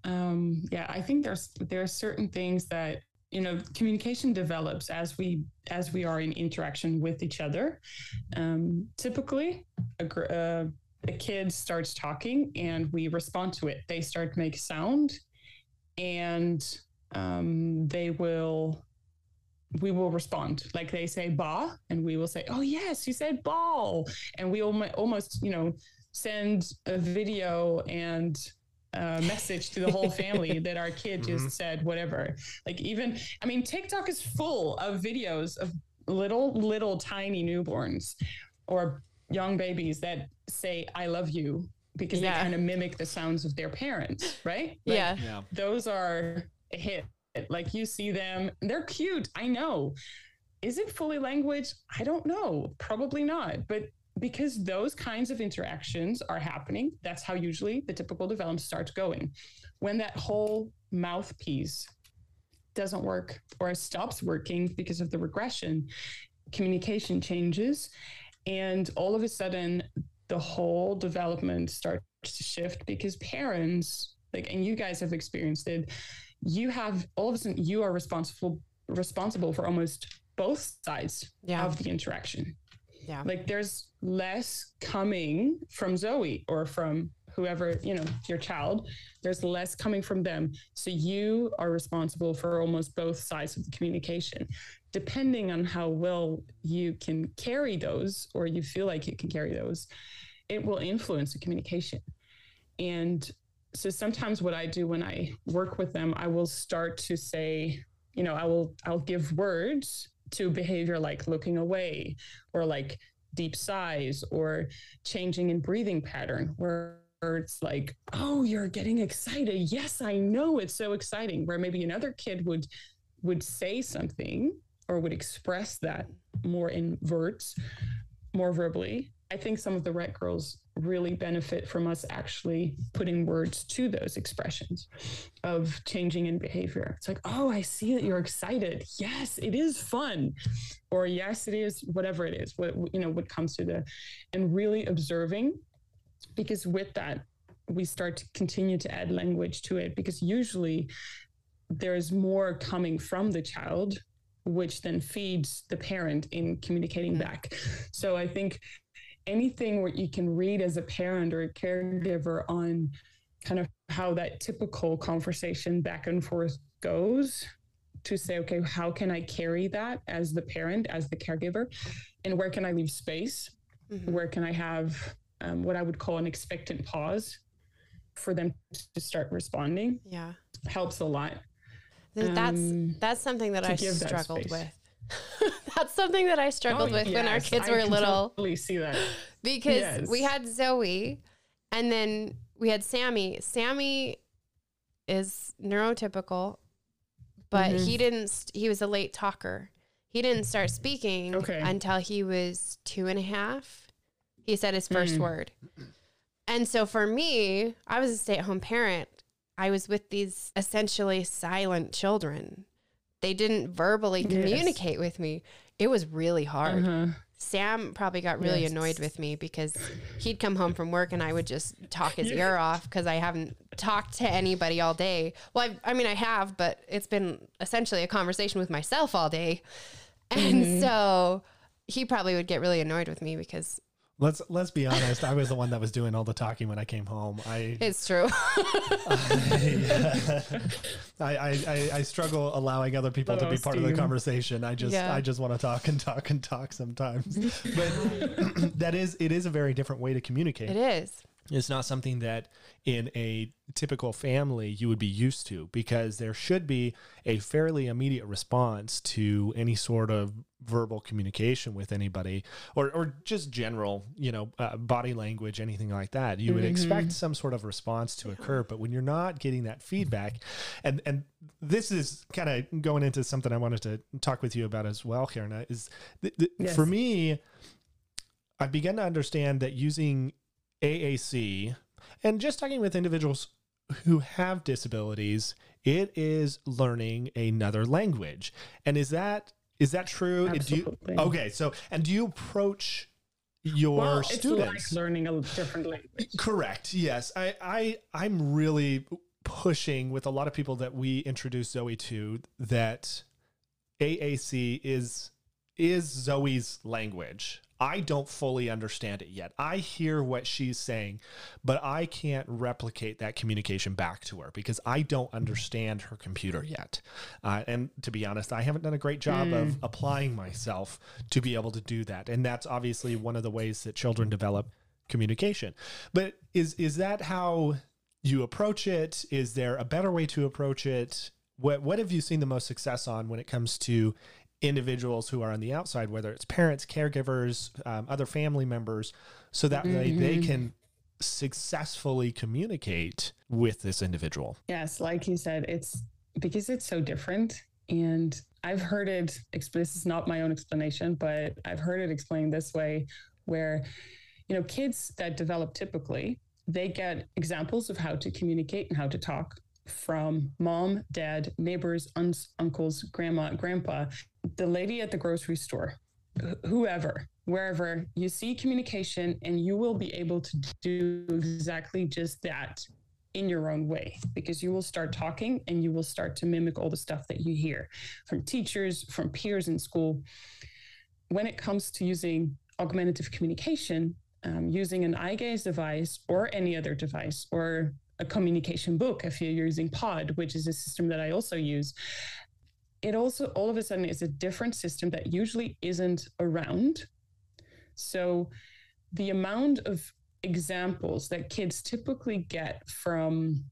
um, yeah, I think there's there are certain things that you know communication develops as we as we are in interaction with each other. Um, typically, a, uh, a kid starts talking and we respond to it. They start to make sound, and um, they will we will respond. Like they say ba and we will say oh yes you said ball. And we almo- almost you know send a video and uh, message to the whole family that our kid just said whatever. Like even, I mean, TikTok is full of videos of little, little tiny newborns or young babies that say "I love you" because Yeah. they kind of mimic the sounds of their parents, right? Like, yeah. Yeah. those are a hit. Like you see them, they're cute. I know. Is it fully language? I don't know. Probably not. But because those kinds of interactions are happening, that's how usually the typical development starts going. When that whole mouthpiece doesn't work or stops working because of the regression, communication changes. And all of a sudden, the whole development starts to shift because parents, like, and you guys have experienced it, you have all of a sudden, you are responsible responsible for almost both sides Yeah. of the interaction. Yeah. Like there's less coming from Zoe or from whoever, you know, your child. There's less coming from them. So you are responsible for almost both sides of the communication. Depending on how well you can carry those or you feel like you can carry those, it will influence the communication. And so sometimes what I do when I work with them, I will start to say, you know, I will I'll give words to behavior like looking away or like deep sighs or changing in breathing pattern where it's like, oh, you're getting excited. Yes, I know it's so exciting. Where maybe another kid would would say something or would express that more in words, more verbally. I think some of the Rett girls really benefit from us actually putting words to those expressions of changing in behavior. It's like, oh, I see that you're excited. Yes, it is fun. Or yes, it is whatever it is, what you know, what comes to the and really observing because with that we start to continue to add language to it because usually there's more coming from the child which then feeds the parent in communicating back so i think anything where you can read as a parent or a caregiver on kind of how that typical conversation back and forth goes to say okay how can i carry that as the parent as the caregiver and where can i leave space Mhm. where can I have um, what I would call an expectant pause for them to start responding Yeah. helps a lot. Th- That's Um, that's something that I give that struggled with. that's something that I struggled Oh, with when our kids I were little Totally see that. because we had Zoe and then we had Sammy. Sammy is neurotypical, but Mhm. he didn't he was a late talker. He didn't start speaking Okay. until he was two and a half. He said his first Mm. word. And so for me, I was a stay at home parent. I was with these essentially silent children. They didn't verbally Yes. communicate with me. It was really hard. Uh-huh. Sam probably got really Yes. annoyed with me because he'd come home from work and I would just talk his ear off because I haven't talked to anybody all day. Well, I, I mean, I have, but it's been essentially a conversation with myself all day. And Mm-hmm. so he probably would get really annoyed with me because Let's let's be honest. I was the one that was doing all the talking when I came home. I it's true. I, I, I, I struggle allowing other people to be part of the conversation. I just Yeah. I just want to talk and talk and talk sometimes. but that is it is a very different way to communicate. it is. It's not something that in a typical family you would be used to because there should be a fairly immediate response to any sort of verbal communication with anybody or, or just general, you know, uh, body language, anything like that. You would expect some sort of response to occur, but when you're not getting that feedback, and and this is kind of going into something I wanted to talk with you about as well, Gerna, is th- th- Yes. for me, I've begun to understand that using AAC and just talking with individuals who have disabilities, it is learning another language. And is that is that true? Do you- Absolutely. okay, so and do you approach your Well, it's students? like learning a different language. Correct. Yes. I, I I'm really pushing with a lot of people that we introduce Zoe to that AAC is is Zoe's language. I don't fully understand it yet. I hear what she's saying, but I can't replicate that communication back to her because I don't understand her computer yet. Uh, and to be honest, I haven't done a great job of applying myself to be able to do that. And that's obviously one of the ways that children develop communication. But is is that how you approach it? Is there a better way to approach it? What what have you seen the most success on when it comes to individuals who are on the outside, whether it's parents, caregivers, um, other family members, so that they, they Mhm. can successfully communicate with this individual? Yes, like you said, it's because it's so different. And I've heard it, this is not my own explanation, but I've heard it explained this way where, you know, kids that develop typically, they get examples of how to communicate and how to talk from mom, dad, neighbors, uns- uncles, grandma, grandpa, the lady at the grocery store, whoever, wherever you see communication, and you will be able to do exactly just that in your own way because you will start talking and you will start to mimic all the stuff that you hear from teachers, from peers in school. When it comes to using augmentative communication, um, using an eye gaze device or any other device or a communication book, if you're using PODD, which is a system that I also use, it also all of a sudden is a different system that usually isn't around. So the amount of examples that kids typically get from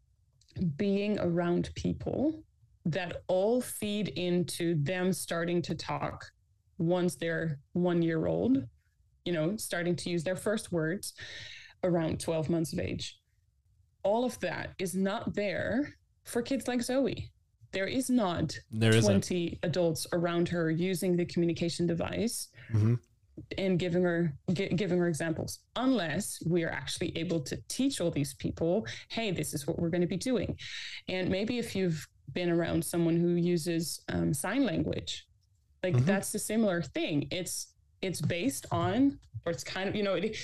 being around people that all feed into them starting to talk once they're one year old, you know, starting to use their first words around 12 months of age. All of that is not there for kids like Zoe. There is not There isn't. 20 adults around her using the communication device Mhm. and giving her gi- giving her examples unless we are actually able to teach all these people hey this is what we're going to be doing and maybe if you've been around someone who uses um, sign language like Mhm. that's a similar thing it's it's based on or it's kind of you know it,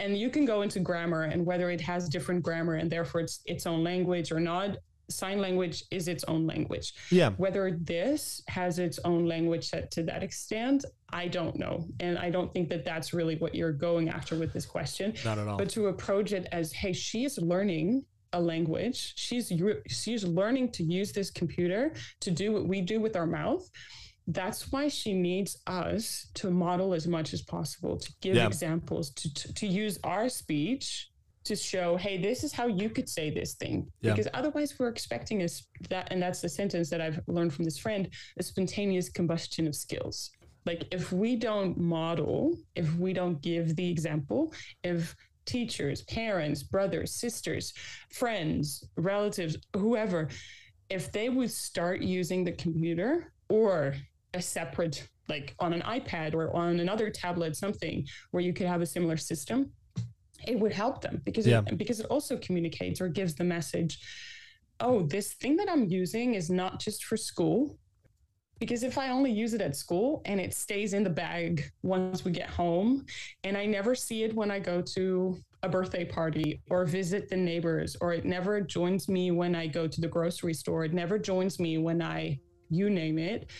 and you can go into grammar and whether it has different grammar and therefore it's its own language or not sign language is its own language Yeah. whether this has its own language set to that extent, I don't know. And I don't think that that's really what you're going after with this question. Not at all. But to approach it as, hey, she's learning a language. She's she's learning to use this computer to do what we do with our mouth. That's why she needs us to model as much as possible, to give Yeah. examples, to, to to use our speech to show, hey, this is how you could say this thing. Yeah. Because otherwise, we're expecting us that, and that's the sentence that I've learned from this friend: a spontaneous combustion of skills. Like if we don't model, if we don't give the example, if teachers, parents, brothers, sisters, friends, relatives, whoever, if they would start using the computer or a separate, like on an iPad or on another tablet, something where you could have a similar system, it would help them because Yeah. it, because it also communicates or gives the message. Oh, this thing that I'm using is not just for school. Because if I only use it at school and it stays in the bag once we get home, and I never see it when I go to a birthday party or visit the neighbors, or it never joins me when I go to the grocery store, it never joins me when I, you name it,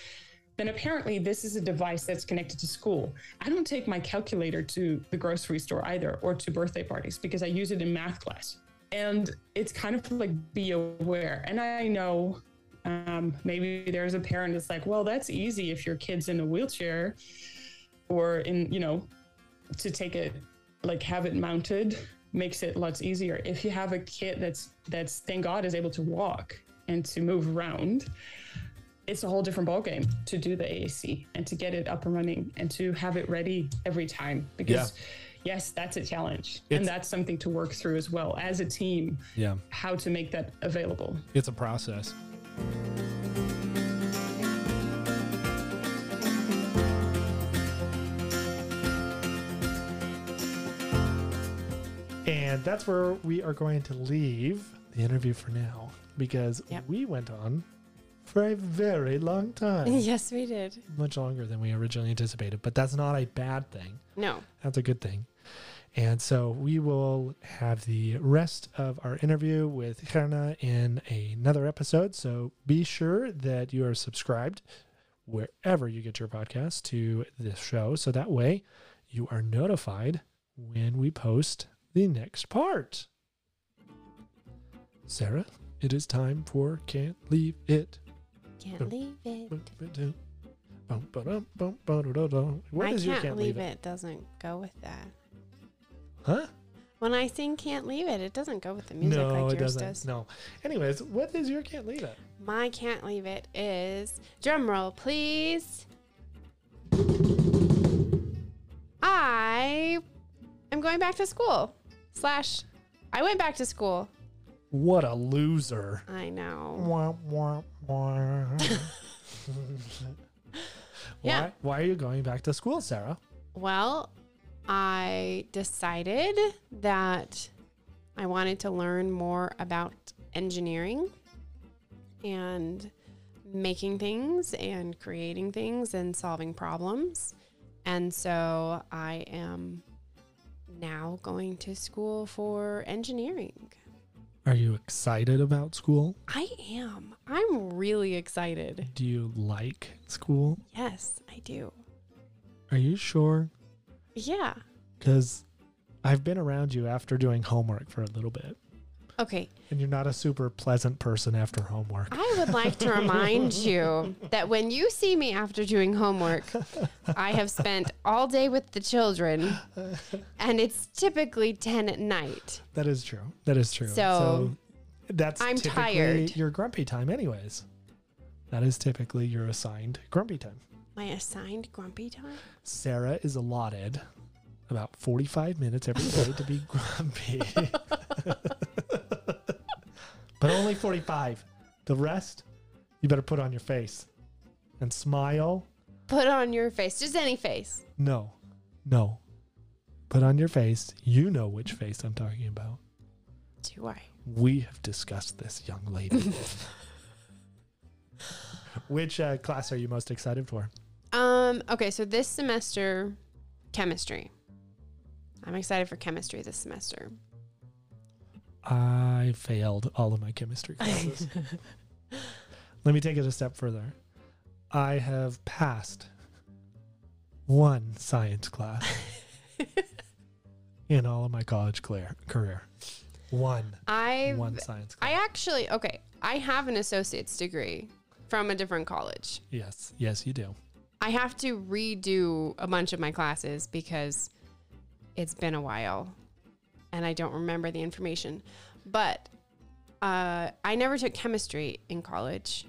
then apparently this is a device that's connected to school. I don't take my calculator to the grocery store either or to birthday parties because I use it in math class. And it's kind of like be aware. And I know um, maybe there's a parent that's like, well, that's easy if your kid's in a wheelchair or in, you know, to take it, like have it mounted makes it lots easier. If you have a kid that's, that's, thank God, is able to walk and to move around, it's a whole different ballgame to do the AAC and to get it up and running and to have it ready every time. Because, yes, that's a challenge. It's- and that's something to work through as well as a team, Yeah. how to make that available. It's a process. And that's where we are going to leave the interview for now because Yep. we went on for a very long time. yes, we did. Much longer than we originally anticipated, but that's not a bad thing. No. That's a good thing. And so we will have the rest of our interview with Gerna in another episode. So be sure that you are subscribed wherever you get your podcast to this show. So that way you are notified when we post the next part. Sarah, it is time for Can't Leave It. Can't leave it. What I is your can't, Can't leave Leave it. Doesn't go with that. Huh? When I sing "Can't Leave It," it doesn't go with the music no, like it yours doesn't. does. No. Anyways, what is your can't leave it? My "Can't Leave It" is drum roll, please. I am going back to school. Slash, I went back to school. What a loser. I know. Wah, wah. Yeah. Why, why are you going back to school, Sarah? Well, I decided that I wanted to learn more about engineering and making things and creating things and solving problems. And so I am now going to school for engineering. Are you excited about school? I am. I'm really excited. Do you like school? Yes, I do. Are you sure? Yeah. Because I've been around you after doing homework for a little bit, Okay. and you're not a super pleasant person after homework. I would like to remind you that when you see me after doing homework, I have spent all day with the children, and it's typically 10 at night. That is true. That is true. So, that's I'm typically tired. your grumpy time, anyways. That is typically your assigned grumpy time. My assigned grumpy time? Sarah is allotted about 45 minutes every day to be grumpy. but only 45. The rest, you better put on your face and smile. Put on your face, just any face. No, no. Put on your face. You know which face I'm talking about. Do I? We have discussed this, young lady. which uh, class are you most excited for? Um, okay, so this semester, chemistry. I'm excited for chemistry this semester. I failed all of my chemistry classes. Let me take it a step further. I have passed one science class in all of my college clear, career. One. I've one science I actually okay, I have an associate's degree from a different college. yes, yes, you do. I have to redo a bunch of my classes because it's been a while and I don't remember the information. But uh, I never took chemistry in college,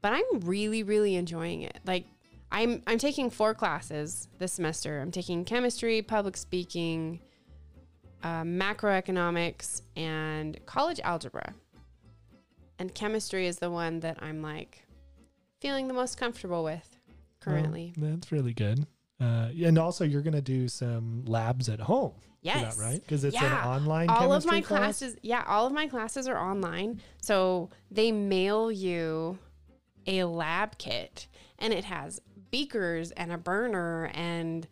but I'm really, really enjoying it. Like I'm, I'm taking four classes this semester. I'm taking chemistry, public speaking, uh, macroeconomics, and college algebra. And chemistry is the one that I'm like feeling the most comfortable with currently. Well, that's really good. Uh, and also, you're going to do some labs at home. Yes. that, right? Because it's Yeah. an online all of my class? classes yeah all of my classes are online so they mail you a lab kit and it has beakers and a burner and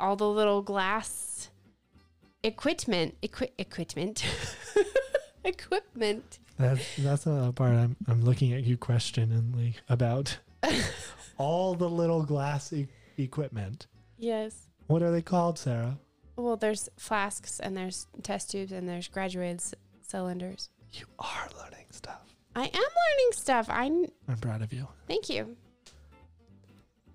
all the little glass equipment equi- equipment equipment That's that's another part. I'm I'm looking at you questioningly about all the little glass e- equipment. yes What are they called, Sarah? Well there's flasks and there's test tubes and there's graduated c- cylinders You are learning stuff. i am learning stuff i kn- I'm proud of you. thank you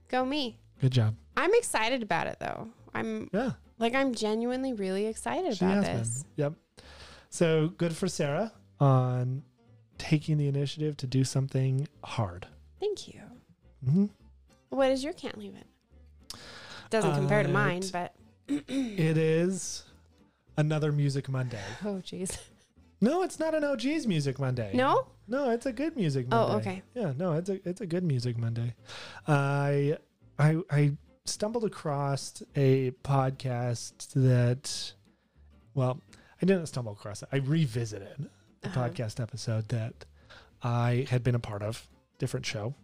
go me Good job. i'm excited about it though i'm Yeah, Like I'm genuinely really excited she about has this. been. Yep. So good for Sarah on taking the initiative to do something hard. Thank you. hmm What is your can't leave it? Doesn't compare to Uh, mine, but It is another Music Monday. oh jeez. No, it's not an OG's Music Monday. No? No, it's a good music Monday. Oh, okay. Yeah, no, it's a it's a good music Monday. I I I stumbled across a podcast that well, I didn't stumble across it. I revisited a Uh-huh. podcast episode that I had been a part of, different show.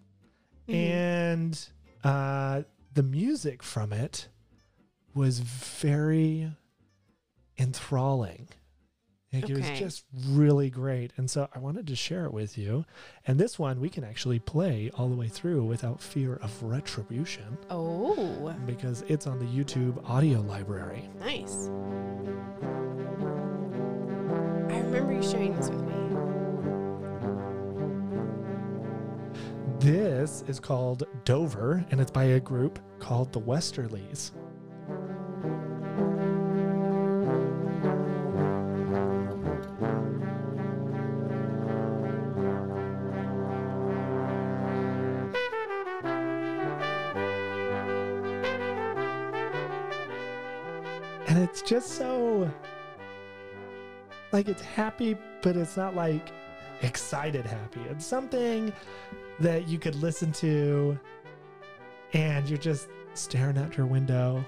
Mhm. And uh the music from it was very enthralling. Like it was just really great. And so I wanted to share it with you. And this one we can actually play all the way through without fear of retribution Oh, because it's on the YouTube audio library. nice. I remember you sharing this with me. This is called Dover and it's by a group called the Westerlies. Just so like it's happy, but it's not like excited happy. It's something that you could listen to and you're just staring out your window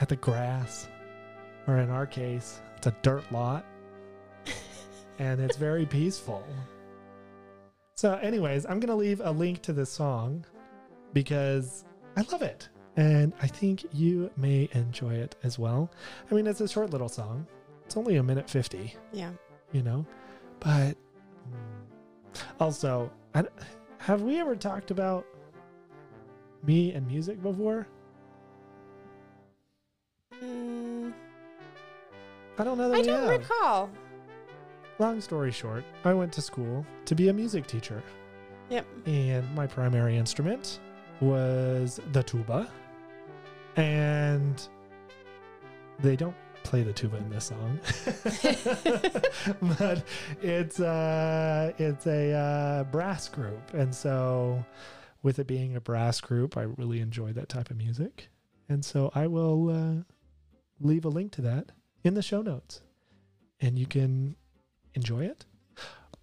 at the grass, or in our case, it's a dirt lot, and it's very peaceful. So, anyways, I'm going to leave a link to this song because I love it. And I think you may enjoy it as well. I mean, it's a short little song, it's only a minute 50 Yeah. you know but mm, also I, have we ever talked about me and music before Mm, i don't know that I we don't have. recall. long story short i went to school to be a music teacher Yep. and my primary instrument was the tuba and they don't play the tuba in this song. But it's uh it's a uh, brass group. And so with it being a brass group i really enjoy that type of music. And so i will uh, leave a link to that in the show notes. And you can enjoy it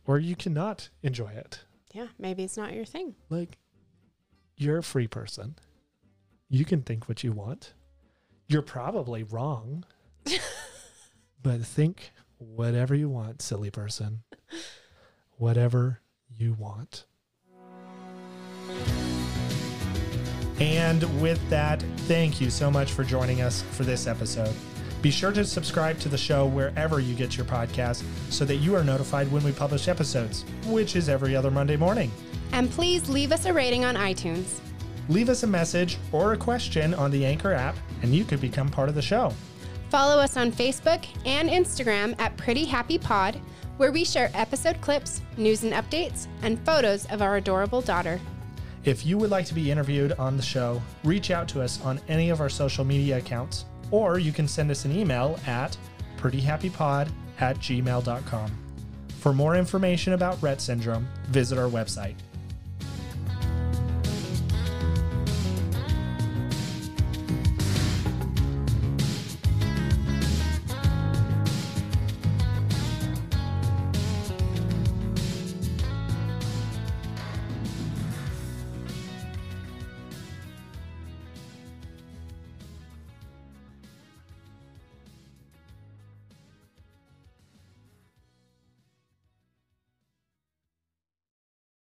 or you cannot enjoy it. Yeah, maybe it's not your thing. like you're a free person you can think what you want. You're probably wrong but think whatever you want silly person. Whatever you want. And with that thank you so much for joining us for this episode. Be sure to subscribe to the show wherever you get your podcast so that you are notified when we publish episodes which is every other monday morning. And please leave us a rating on iTunes. Leave us a message or a question on the Anchor app, and you could become part of the show. Follow us on Facebook and Instagram at Pretty Happy Pod, where we share episode clips, news and updates, and photos of our adorable daughter. If you would like to be interviewed on the show, reach out to us on any of our social media accounts, or you can send us an email at prettyhappypod at gmail.com. For more information about Rett syndrome, visit our website,